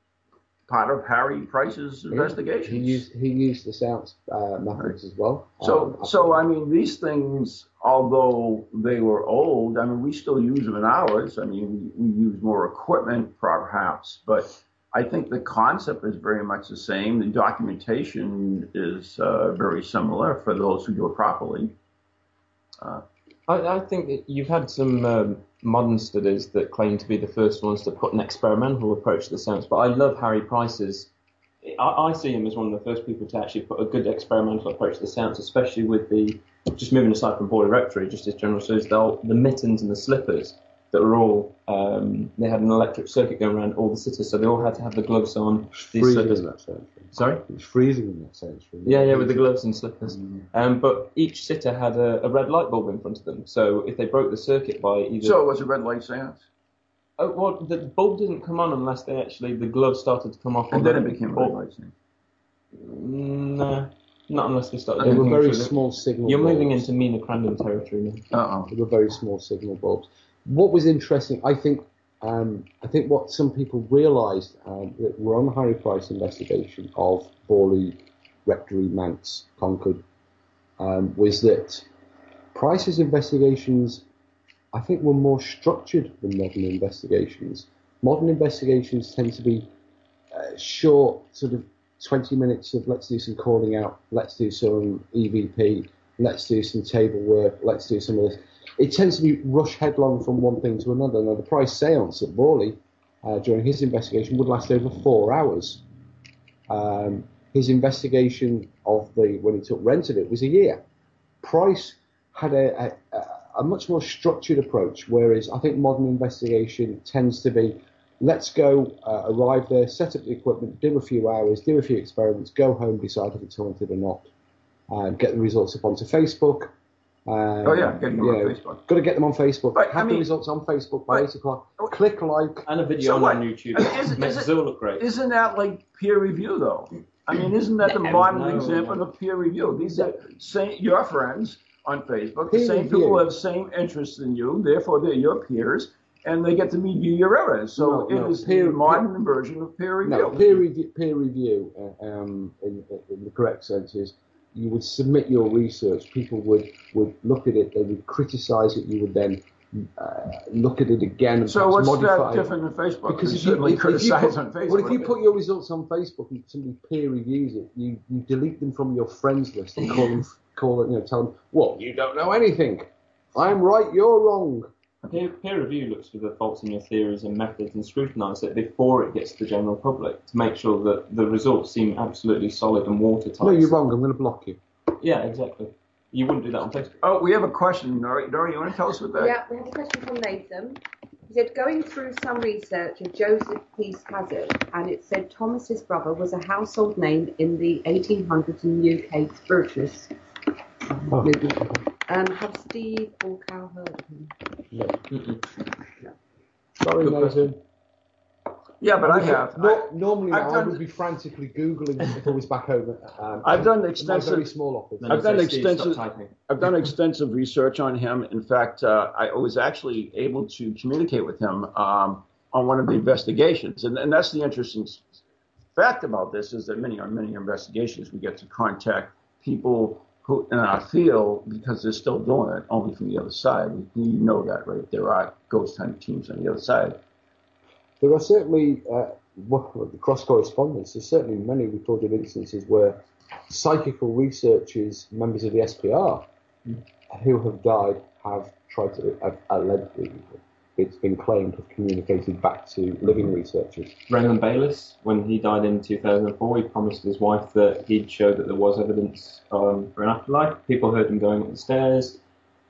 part of Harry Price's investigation. He used he used the sounds uh, methods as well. So, Um, so I mean, these things, although they were old, I mean, we still use them in ours. I mean, we, we use more equipment, perhaps, but I think the concept is very much the same. The documentation is uh, very similar for those who do it properly. Uh, I, I think that you've had some um, modern studies that claim to be the first ones to put an experimental approach to the science, but I love Harry Price's. I, I see him as one of the first people to actually put a good experimental approach to the science, especially with the just moving aside from Borley Rectory, just as general studies, the, the mittens and the slippers that were all um, they had an electric circuit going around all the sitters, so they all had to have the gloves on. These freezing in that sense. Sorry. It was freezing in that sense. really. Yeah, yeah, with the gloves and slippers. Um, but each sitter had a, a red light bulb in front of them, so if they broke the circuit by either. so it was a red light seance, Oh, well, the bulb didn't come on unless they actually the gloves started to come off. and on then it became a red light seance. No, not unless they started. They were very things with it. small signal. You're moving into Mina Crandon territory now. Uh-oh. They were very small signal bulbs. What was interesting, I think, um, I think what some people realised um, that were on the Harry Price investigation of Borley, Rectory, Manx, Concord, um, was that Price's investigations, I think, were more structured than modern investigations. Modern investigations tend to be uh, short, sort of 20 minutes of let's do some calling out, let's do some EVP, let's do some table work, let's do some of this. It tends to be rush headlong from one thing to another. Now, the price seance at Borley uh, during his investigation would last over four hours. Um, his investigation of the when he took rent of it was a year. Price had a, a, a much more structured approach, whereas I think modern investigation tends to be let's go, uh, arrive there, set up the equipment, do a few hours, do a few experiments, go home, decide if it's haunted or not, uh, get the results up onto Facebook. Um, Oh, yeah, getting them you on know, Facebook. Got to get them on Facebook. Right, Have I the results on Facebook by 8 o'clock. Click like. And a video So on, on YouTube. I mean, is it- Makes is us it- all look great. Isn't that like peer review, though? I mean, isn't that the modern no, example no. of peer review? These are same, your friends on Facebook, the same review. people have the same interests in you, therefore they're your peers, and they get to meet you your errors. So No, no, it is peer- the modern version of peer review. No, peer review, peer review uh, um, in, in the correct sense is you would submit your research. People would, would look at it, they would criticise it. You would then uh, look at it again and So what's modify that it. different than Facebook? Because We if you, certainly if, you criticize put, on Facebook. well, if you put your results on Facebook and somebody peer reviews it, you, you delete them from your friends list and call them, call it, you know, tell them, well, you don't know anything. I'm right, you're wrong. Peer, peer review looks for the faults in your theories and methods and scrutinises it before it gets to the general public to make sure that the results seem absolutely solid and watertight. No, you're wrong. I'm going to block you. Yeah, exactly. You wouldn't do that on Facebook. Oh, we have a question, Nori. Nori, you want to tell us what that? Yeah, we have a question from Nathan. He said going through some research of Joseph Peace Hazard, and it said Thomas's brother was a household name in the 1800s in UK spiritualist movement. Um, have Steve or Cal heard of him? no Sorry, Good Nathan. Yeah, but I have. No, normally I've now I done- would be frantically googling if I was back home. Um, I've done in my extensive. very small office. I've done extensive. I've done extensive research on him. In fact, uh, I was actually able to communicate with him um, on one of the investigations, and, and that's the interesting s- fact about this is that many on many investigations we get to contact people who in our field because they're still doing it only from the other side. We, know that, right? There are ghost hunting teams on the other side. There are certainly, uh, well, the cross correspondence, there's certainly many recorded instances where psychical researchers, members of the SPR, who have died, have tried to, have allegedly, it's been claimed, have communicated back to living researchers. Raymond Bayless, when he died in 2004, he promised his wife that he'd show that there was evidence um, for an afterlife. People heard him going up the stairs,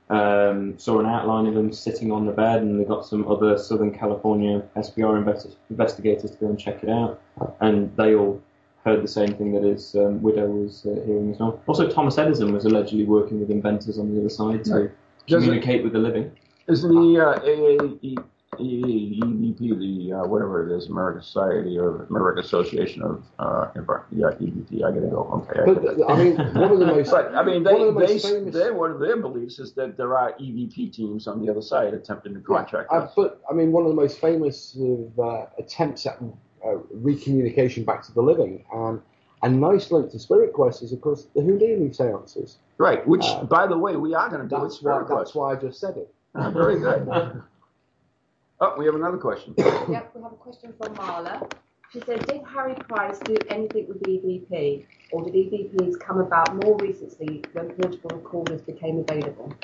um, saw an outline of him sitting on the bed, and they got some other Southern California SPR investi- investigators to go and check it out. And they all heard the same thing that his um, widow was uh, hearing as well. Also, Thomas Edison was allegedly working with inventors on the other side to Right. Does it- communicate with the living. Isn't the uh, AAE, the uh, whatever it is, American Society or American Association of uh, yeah, EVP? I gotta go. Okay. But, gotta- uh, I mean, one of the most- But I mean, one they the they, famous- they one of their beliefs is that there are EVP teams on the other side attempting to contract Uh, but I mean, one of the most famous of, uh, attempts at uh, recommunication back to the living, and a nice link to Spirit Quest is, of course, the Houdini seances. Right. Which, by the way, we are going to do. That's why. That's why I just said it. Very good. oh, we have another question. Yep, we have a question from Marla. She said, did Harry Price do anything with EVP, or did EVPs come about more recently when portable recorders became available?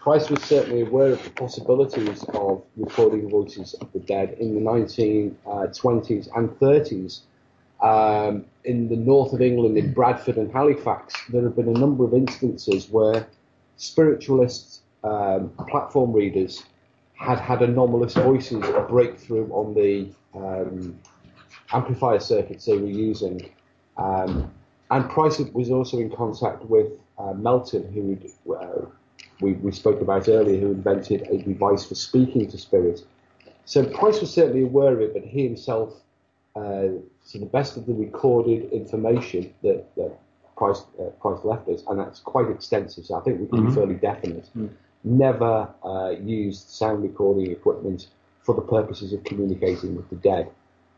Price was certainly aware of the possibilities of recording voices of the dead in the 1920s and 30s. Um, in the north of England, in Bradford and Halifax, there have been a number of instances where spiritualist um, platform readers had had anomalous voices break through on the um, amplifier circuits they were using. Um, and Price was also in contact with uh, Melton, who uh, we, we spoke about earlier, who invented a device for speaking to spirits. So Price was certainly aware of it, but he himself, uh, to the best of the recorded information that, that Price, uh, Price left us, and that's quite extensive, so I think we can be Mhm. fairly definite, Mm. Never uh, used sound recording equipment for the purposes of communicating with the dead.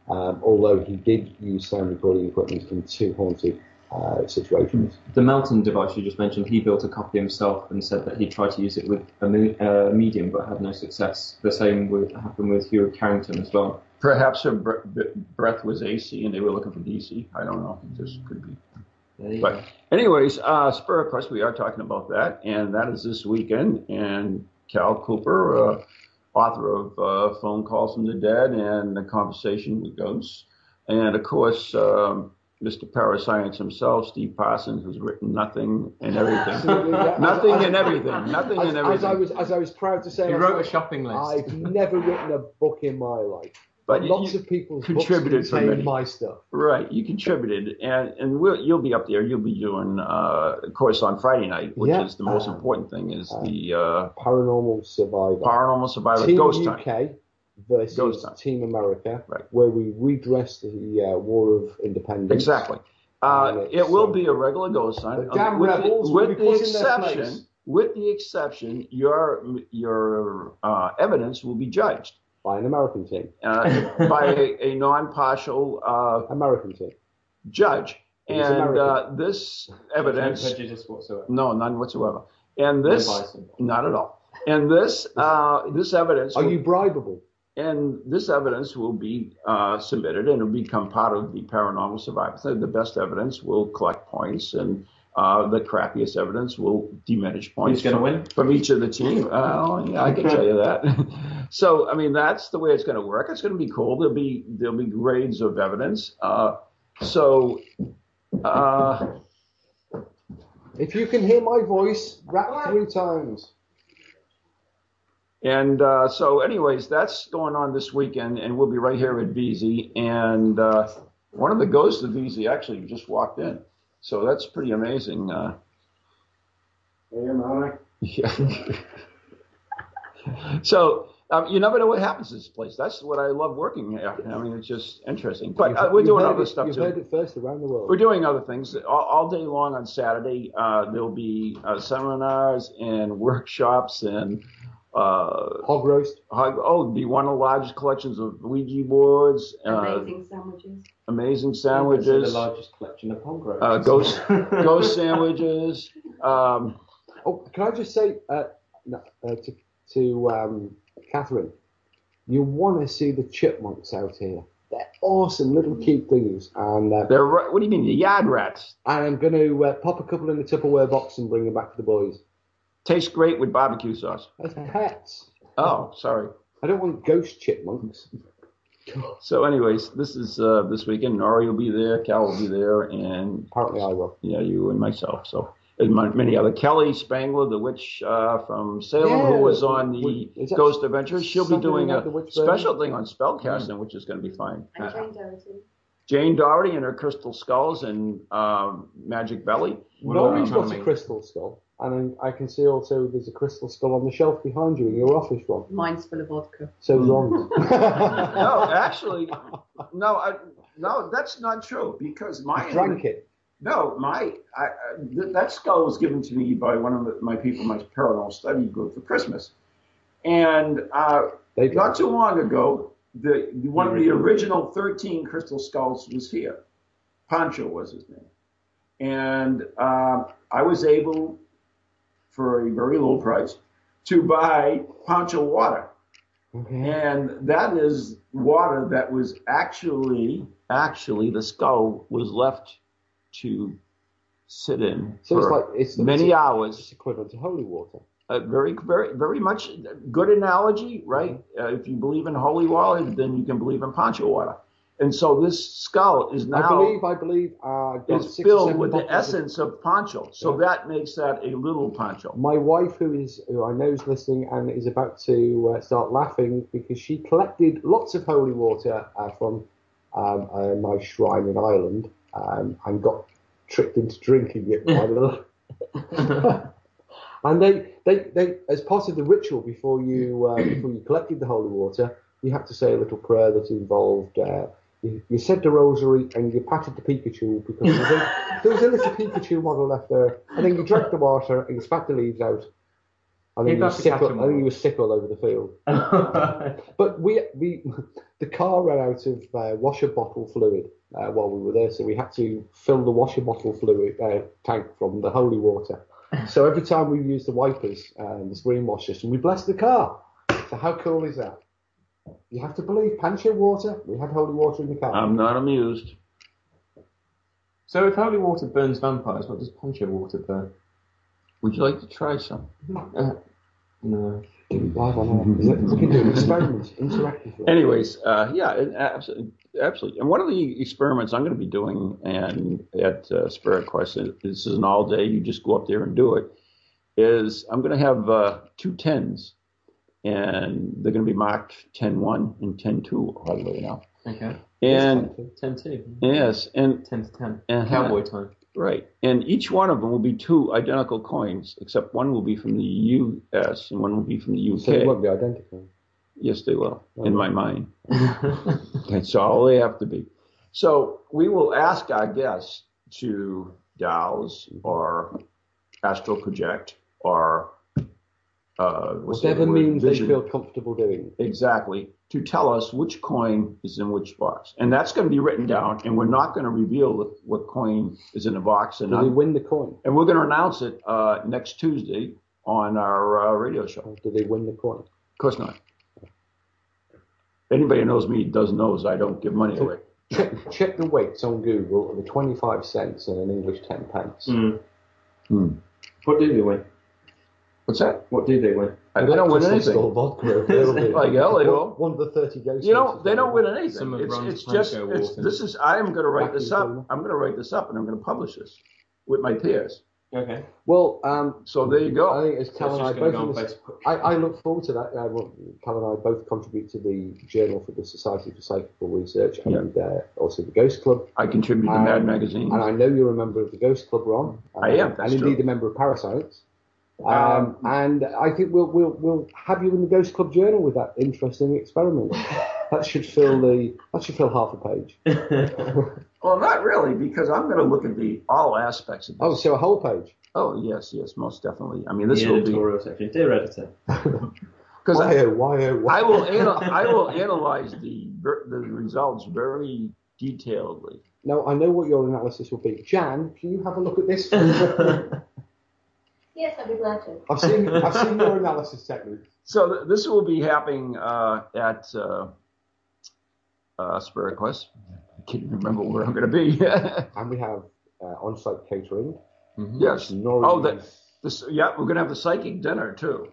Um, although he did use sound recording equipment in two haunted uh, situations. The Melton device you just mentioned, he built a copy himself and said that he tried to use it with a me- uh, medium but had no success. The same would happen with Hugh Carrington as well. Perhaps her bre- bre- breath was AC and they were looking for DC. I don't know. It just could be. There you But go. anyways, uh, Spirit Quest, we are talking about that, and that is this weekend. And Cal Cooper, uh, author of uh, Phone Calls from the Dead and The Conversation with Ghosts, and of course, um, Mr. Parascience himself, Steve Parsons, who's written nothing and everything, yeah. nothing As- and everything, nothing as, and As I everything. was, as I was proud to say, He wrote a shopping list. I've never written a book in my life. But lots you of people contributed books contain my stuff. Right, you contributed, and and we'll, you'll be up there. You'll be doing, uh, of course, on Friday night, which Yeah. is the most Uh, important thing, is the uh, Paranormal Survivor. Paranormal Survivor Team Ghost UK Hunt. versus Ghost Hunt. Team America, Right. where we redress the uh, War of Independence. Exactly. Uh, it will uh, be a regular ghost hunt. the damn with will with the exception, with the exception, your your uh, evidence will be judged by an American team, uh, by a, a non-partial uh, American team. judge, It is and American. uh, this evidence, No prejudice whatsoever. no, none whatsoever, and this, bias. not at all, and this uh, this evidence. Are will- you bribable? and this evidence will be uh, submitted and it'll become part of the paranormal survivor. So the best evidence will collect points, and uh, the crappiest evidence will diminish points. Who's gonna from, win? from each of the team? Uh, yeah, I can tell you that. so, I mean, that's the way it's going to work. It's going to be cool. There'll be there'll be grades of evidence. Uh, so. Uh, If you can hear my voice, rap three times. And uh, so, anyways, that's going on this weekend, and we'll be right here at VZ. And uh, one of the ghosts of VZ actually just walked in, so that's pretty amazing. Uh, Hey, yeah. so um, you never know what happens to this place. That's what I love working here. I mean, it's just interesting. But uh, we're doing other it- stuff You've too. heard it first around the world. We're doing other things all, all day long on Saturday. Uh, there'll be uh, seminars and workshops and uh, hog roast. Hog, oh, it'll be one of the largest collections of Ouija boards. Uh, Amazing sandwiches. amazing sandwiches. The largest collection of hog roasts. Uh, ghost ghost sandwiches. Um, Oh, can I just say uh, no, uh, to, to um, Catherine, you want to see the chipmunks out here. They're awesome little cute things, and uh, they're what do you mean the yard rats? And I'm going to uh, pop a couple in the Tupperware box and bring them back to the boys. Tastes great with barbecue sauce. That's hats. Oh, sorry. I don't want ghost chipmunks. So, anyways, this is uh, this weekend. Nori will be there. Cal will be there, and partly I will. Yeah, you and myself. So, and my, many other. Kelly Spangler, the witch uh, from Salem, Yeah, who was on the we- Ghost Adventures, she'll be doing about a the special thing on spellcasting, which is going to be fine. And Jane Doherty. Jane Doherty and her crystal skulls and um, Magic Belly. Nori's got a crystal skull, and I can see also there's a crystal skull on the shelf behind you in your office, Ron. Mine's full of vodka. So. Ron. no, actually, no, I, no, that's not true because my Drank it. No, my I, I, th- that skull was given to me by one of the, my people, my paranormal study group for Christmas, and uh, not too long ago, the, the one of the original thirteen crystal skulls was here. Pancho was his name, and um, I was able, for a very low price, to buy Pancho water. And that is water that was actually, actually, the skull was left to sit in So it's like it's many it's, hours. It's equivalent to holy water. Uh, very, very, very much good analogy, right? Uh, if you believe in holy water, then you can believe in Pancho water. And so this skull is now I believe, I believe, uh, is filled with the bottles essence of Pancho. So that makes that a little Pancho. My wife, who is who I know is listening and is about to uh, start laughing because she collected lots of holy water uh, from um, a nice shrine in Ireland um, and got tricked into drinking it by the. and they, they, they, as part of the ritual before you uh, before you collected the holy water, you had to say a little prayer that involved. Uh, you, you said the rosary and you patted the Pikachu because there was, a, there was a little Pikachu model left there, and then you drank the water and you spat the leaves out. And then You'd were sick. all- think you were sick all over the field. but we we the car ran out of uh, washer bottle fluid uh, while we were there, so we had to fill the washer bottle fluid uh, tank from the holy water. So every time we used the wipers and the screen wash system, we blessed the car. So how cool is that? You have to believe Pancho water. We had holy water in the car. I'm not amused. So if holy water burns vampires, what does Pancho water burn? Would you like to try some? Uh, no. Live on air. Is it- We can do an experiment interactively. Anyways, uh, yeah, it, absolutely, absolutely. And one of the experiments I'm going to be doing and at uh, Spirit Quest, this is an all day. You just go up there and do it. Is I'm going to have uh, two tens, and they're going to be marked 10-1 and 10-2 all the way now. Okay. And 10 2. yes, and 10 to 10. Uh-huh. Cowboy time. Right. And each one of them will be two identical coins, except one will be from the US and one will be from the UK. So they won't be identical. Yes, they will, in my mind. That's all they have to be. So we will ask our guests to dowse or astral project or uh, what's the Whatever other word? means they feel comfortable doing. Exactly. To tell us which coin is in which box. And that's going to be written down, and we're not going to reveal what, what coin is in the box. And, Do they win the coin? and we're going to announce it uh, next Tuesday on our uh, radio show. Do they win the coin? Of course not. Anybody who knows me does knows I don't give money away. Check, check the weights on Google of the 25 cents and an English 10 pence. Hmm. What do they win? What's that? What do they win? I- they don't win anything. Vodka. They'll Like hell, they one, will. one of the 30 ghosts. You know, they don't win anything. Some It's, it's just, it's, this is, I am going to write this up. Cleveland. I'm going to write this up and I'm going to publish this with my peers. Okay. Well, um, so there you go. I think as Cal it's and I just gonna both, go on this- I, I look forward to that. Uh, well, Cal and I both contribute to the Journal for the Society for Psychical Research and uh, also the Ghost Club. I contribute to Um, Mad Magazine. And I know you're a member of the Ghost Club, Ron. I am, Um, that's and indeed a member of Parascience. Um, and I think we'll, we'll we'll have you in the Ghost Club Journal with that interesting experiment. that should fill the that should fill half a page. Well, not really, because I'm going to look at the all aspects of this. Oh, so a whole page. Oh, yes, yes, most definitely. I mean, this the will be editorial section. Dear editor. because I, Why, oh, why, oh, why? I will anal- I will analyze the the results very detailedly. Now I know what your analysis will be. Jan, can you have a look at this? Yes, I'd be glad to. I've seen I've seen your analysis technique. So th- this will be happening uh, at uh, uh, Spirit Quest. I can't even remember where I'm going to be. And we have uh, on-site catering. yes. Nori- Oh, that. This, yeah, we're going to have the psychic dinner too,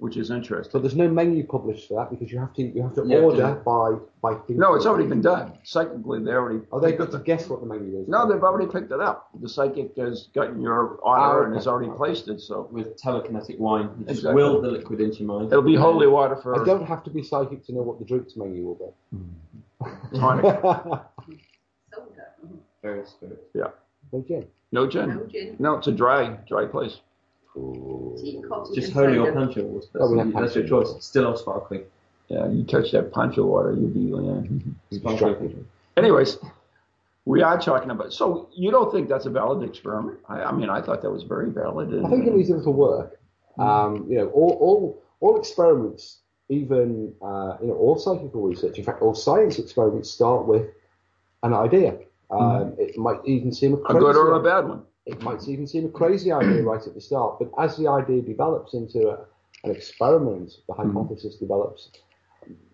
which is interesting. But there's no menu published for that because you have to you have to You have order to- by by. thinking. No, it's already been done. Psychically, they already. Oh, they've got to guess what the menu is. No, they've already picked it up. The psychic has gotten your order ah, and has already placed it. So With telekinetic wine, you just Exactly. will the liquid into your mind. it'll be holy water for I don't have to be psychic to know what the drinks menu will be. tonic. Very spirit. Yeah. No gin. No gin. No gin. No, it's a dry, dry place. Tea, Just and holy or soda. pancho water. That's, Oh, we that's your pancho choice. Still or sparkling. Yeah, you touch that pancho water, you'll be. Yeah. Sparkling. Anyways, we are talking about. So you don't think that's a valid experiment? I, I mean, I thought that was very valid. And, I think it needs a little work. Um, you know, all, all, all experiments, even uh, you know, all psychical research, in fact, all science experiments start with an idea. Um, It might even seem a a good or a bad one. It might even seem a crazy idea right at the start, but as the idea develops into a, an experiment, the hypothesis develops.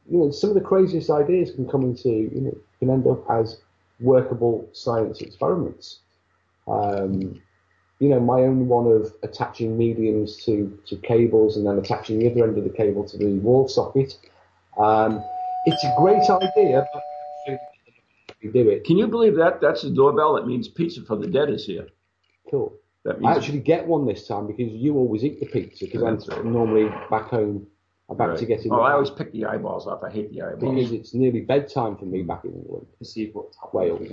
You know, some of the craziest ideas can come into, you know, can end up as workable science experiments. Um, you know, my own one of attaching mediums to, to cables and then attaching the other end of the cable to the wall socket. Um, it's a great idea, but do it. Can you believe that? That's the doorbell. That means pizza for the dead is here. Cool. That I actually get one this time because you always eat the pizza because I'm normally back home about Right. to get in. Oh, I always pick the eyeballs off. I hate the eyeballs. because it's nearly bedtime for me back in England. To see what Wales.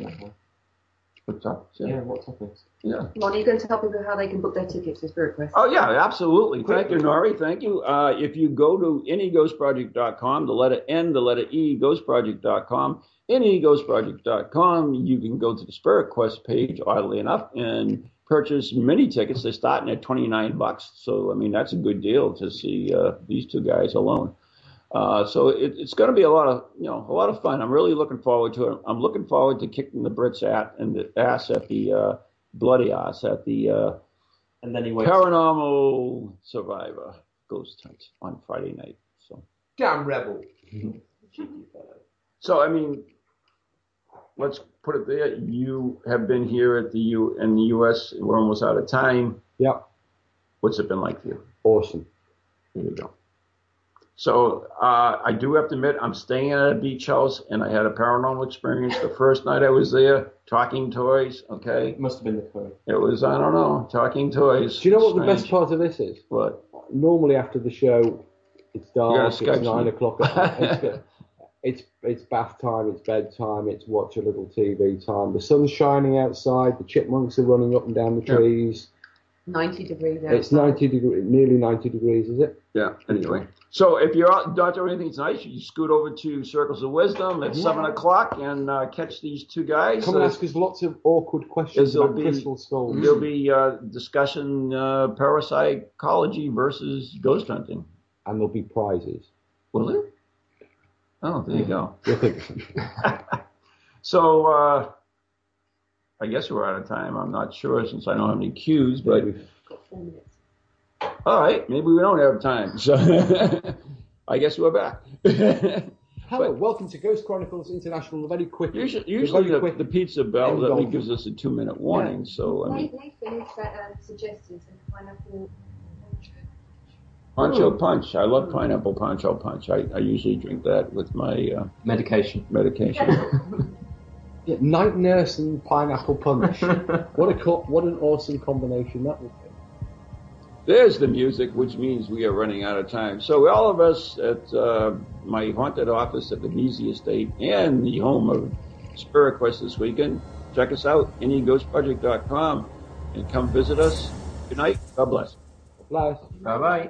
What's up? Yeah, what topics? Yeah. Ron, are you going to tell people how they can book their tickets to Spirit Quest? Oh yeah, absolutely. Thank you, Nori. Thank you. Uh, if you go to neghostproject.com, the letter N, the letter E, ghostproject.com, neghostproject.com, you can go to the Spirit Quest page, oddly enough, and purchase mini tickets. They're starting at 29 bucks. So, I mean, that's a good deal to see uh, these two guys alone. Uh, so it, it's going to be a lot of you know a lot of fun. I'm really looking forward to it. I'm looking forward to kicking the Brits at and the ass at the uh, bloody ass at the uh, And then he wakes Paranormal Survivor Ghost Hunt on Friday night. So, Damn rebel. so I mean, let's put it there. You have been here at the U in the U.S. We're almost out of time. Yeah. What's it been like for you? Awesome. There you go. So uh, I do have to admit, I'm staying at a beach house, and I had a paranormal experience the first night I was there. Talking toys, okay. It must have been the code. It was I don't know, talking toys. Do you know what the best part of this is? What? Normally after the show, it's dark. It's nine me. o'clock. It's, good. It's it's bath time. It's bedtime. It's watch a little TV time. The sun's shining outside. The chipmunks are running up and down the Yeah. trees. 90 degrees It's ninety degree, nearly ninety degrees, is it? Yeah. Anyway, so if you're out, not doing anything tonight, you scoot over to Circles of Wisdom at Yeah. seven o'clock and uh, catch these two guys. Come and Uh, ask us lots of awkward questions there'll about be- crystal skulls. There'll be uh, discussion uh, parapsychology versus ghost hunting. and there'll be prizes. Will there? Oh, there you go. You'll think of something. So uh, I guess we're out of time. I'm not sure since I don't have any cues, but Got four minutes. all right, maybe we don't have time. So I guess we're back. Hello, welcome to Ghost Chronicles International. Very quick. Usually, the usually very the, quick the pizza bell that gives us a two minute warning. So I mean, Nathan is uh, suggesting some pineapple Pancho Punch. I love pineapple Pancho Punch. I, I usually drink that with my uh, Medication. medication. Yeah, night nurse and pineapple punch. what a co- what an awesome combination that would be. There's the music, which means we are running out of time. So all of us at uh, my haunted office at the Beasy Estate and the home of Spirit Quest this weekend, check us out, neghostproject.com, and come visit us. Good night. God bless. Bless. Bye bye.